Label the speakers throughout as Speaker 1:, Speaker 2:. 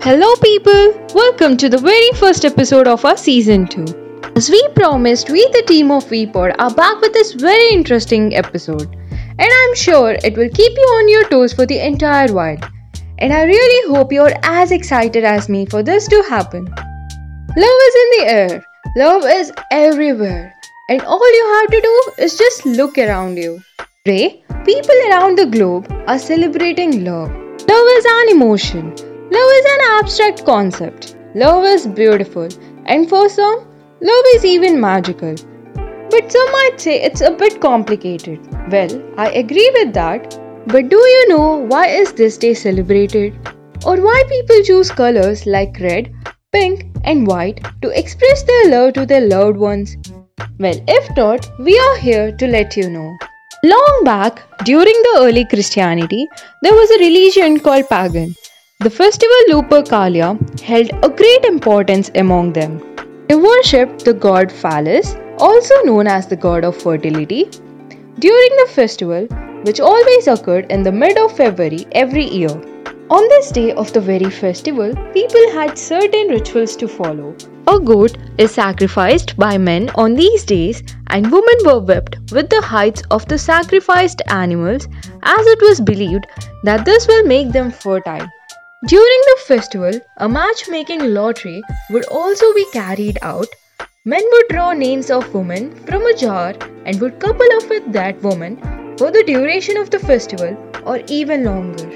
Speaker 1: Hello, people! Welcome to the very first episode of our season 2. As we promised, we, the team of VPod, are back with this very interesting episode. And I'm sure it will keep you on your toes for the entire while. And I really hope you're as excited as me for this to happen. Love is in the air, love is everywhere. And all you have to do is just look around you. Today, people around the globe are celebrating love. Love is an emotion. Love is an abstract concept. Love is beautiful. And for some, love is even magical. But some might say it's a bit complicated. Well, I agree with that. But do you know why is this day celebrated? Or why people choose colors like red, pink and white to express their love to their loved ones? Well, if not, we are here to let you know. Long back, during the early Christianity, there was a religion called pagan. The festival Lupercalia held a great importance among them. They worshipped the god Phallus, also known as the god of fertility. During the festival, which always occurred in the mid of February every year, on this day of the very festival, people had certain rituals to follow. A goat is sacrificed by men on these days, and women were whipped with the hides of the sacrificed animals as it was believed that this will make them fertile. During the festival, a matchmaking lottery would also be carried out. Men would draw names of women from a jar and would couple up with that woman for the duration of the festival or even longer.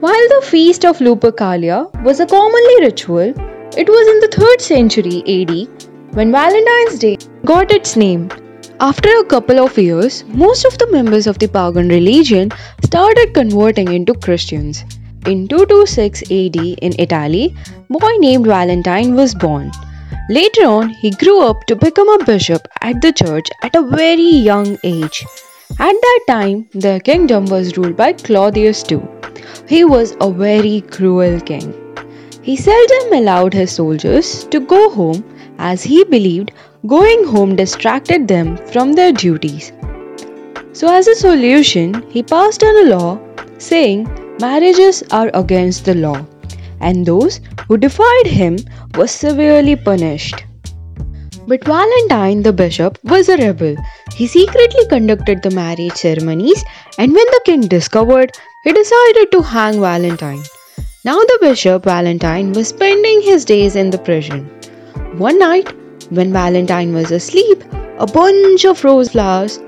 Speaker 1: While the feast of Lupercalia was a commonly ritual, it was in the 3rd century AD when Valentine's Day got its name. After a couple of years, most of the members of the pagan religion started converting into Christians. In 226 AD in Italy, a boy named Valentine was born. Later on, he grew up to become a bishop at the church at a very young age. At that time, the kingdom was ruled by Claudius II. He was a very cruel king. He seldom allowed his soldiers to go home as he believed going home distracted them from their duties. So, as a solution, he passed on a law saying marriages are against the law, and those who defied him were severely punished. But Valentine the bishop was a rebel. He secretly conducted the marriage ceremonies, and when the king discovered, he decided to hang Valentine. Now the bishop Valentine was spending his days in the prison. One night, when Valentine was asleep, a bunch of rose flowers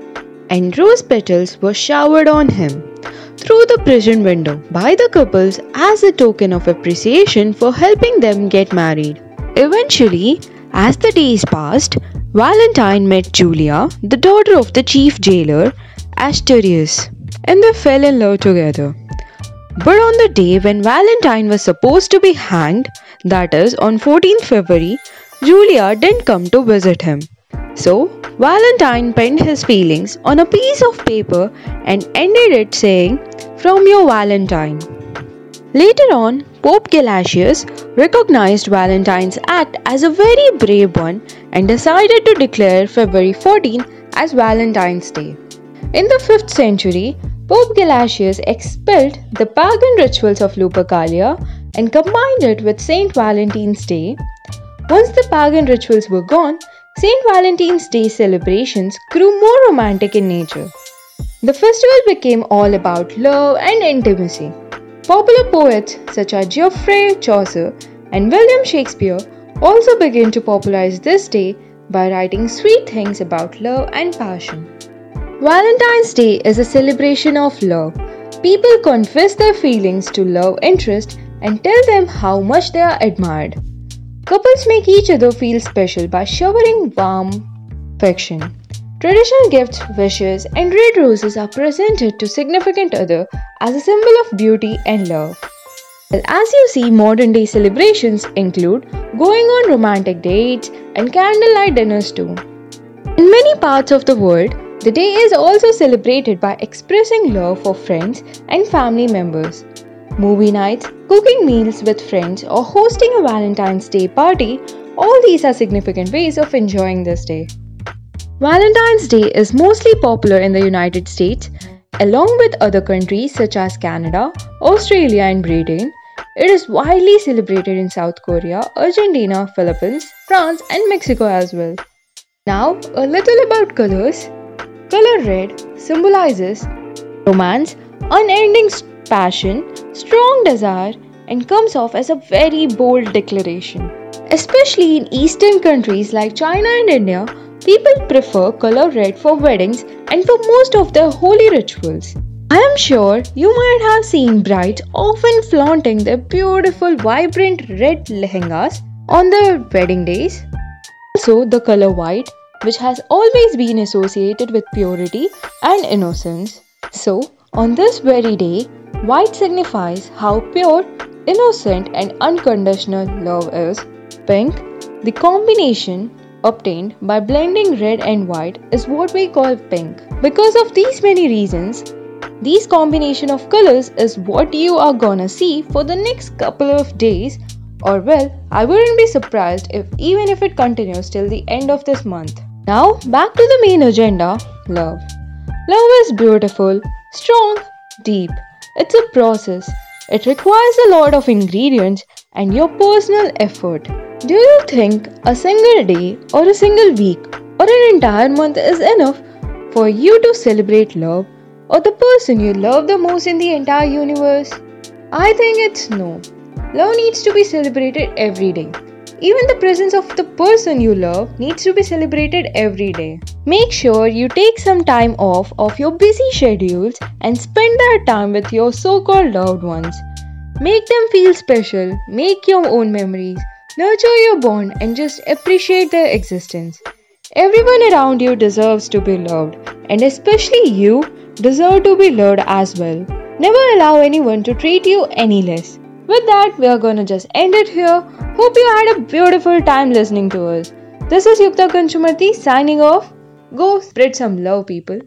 Speaker 1: and rose petals were showered on him through the prison window by the couples as a token of appreciation for helping them get married. Eventually, as the days passed, Valentine met Julia, the daughter of the chief jailer, Asterius, and they fell in love together. But on the day when Valentine was supposed to be hanged, that is on 14th February, Julia didn't come to visit him. So, Valentine penned his feelings on a piece of paper and ended it saying, From your Valentine. Later on, Pope Gelasius recognized Valentine's act as a very brave one and decided to declare February 14 as Valentine's Day. In the 5th century, Pope Gelasius expelled the pagan rituals of Lupercalia and combined it with Saint Valentine's Day. Once the pagan rituals were gone, Saint Valentine's Day celebrations grew more romantic in nature. The festival became all about love and intimacy. Popular poets such as Geoffrey Chaucer and William Shakespeare also began to popularize this day by writing sweet things about love and passion. Valentine's Day is a celebration of love. People confess their feelings to love interest and tell them how much they are admired. Couples make each other feel special by showering warm affection. Traditional gifts, wishes, and red roses are presented to significant other as a symbol of beauty and love. Well, as you see, modern day celebrations include going on romantic dates and candlelight dinners too. In many parts of the world, the day is also celebrated by expressing love for friends and family members. Movie nights, cooking meals with friends, or hosting a Valentine's Day party, all these are significant ways of enjoying this day. Valentine's Day is mostly popular in the United States, along with other countries such as Canada, Australia, and Britain. It is widely celebrated in South Korea, Argentina, Philippines, France, and Mexico as well. Now, a little about colors. Color red symbolizes romance, unending passion, strong desire, and comes off as a very bold declaration. Especially in Eastern countries like China and India, people prefer color red for weddings and for most of their holy rituals. I am sure you might have seen brides often flaunting their beautiful, vibrant red lehengas on their wedding days. Also, the color white, which has always been associated with purity and innocence. So, on this very day, white signifies how pure, innocent, and unconditional love is. Pink, the combination obtained by blending red and white, is what we call pink. Because of these many reasons, these combination of colors is what you are gonna see for the next couple of days or well, I wouldn't be surprised if even if it continues till the end of this month. Now, back to the main agenda, love. Love is beautiful, strong, deep. It's a process. It requires a lot of ingredients and your personal effort. Do you think a single day or a single week or an entire month is enough for you to celebrate love or the person you love the most in the entire universe? I think it's no. Love needs to be celebrated every day. Even the presence of the person you love needs to be celebrated every day. Make sure you take some time off of your busy schedules and spend that time with your so called loved ones. Make them feel special, make your own memories, nurture your bond, and just appreciate their existence. Everyone around you deserves to be loved, and especially you deserve to be loved as well. Never allow anyone to treat you any less. With that, we are gonna just end it here. Hope you had a beautiful time listening to us. This is Yukta Kanchumarti signing off. Go spread some love, people.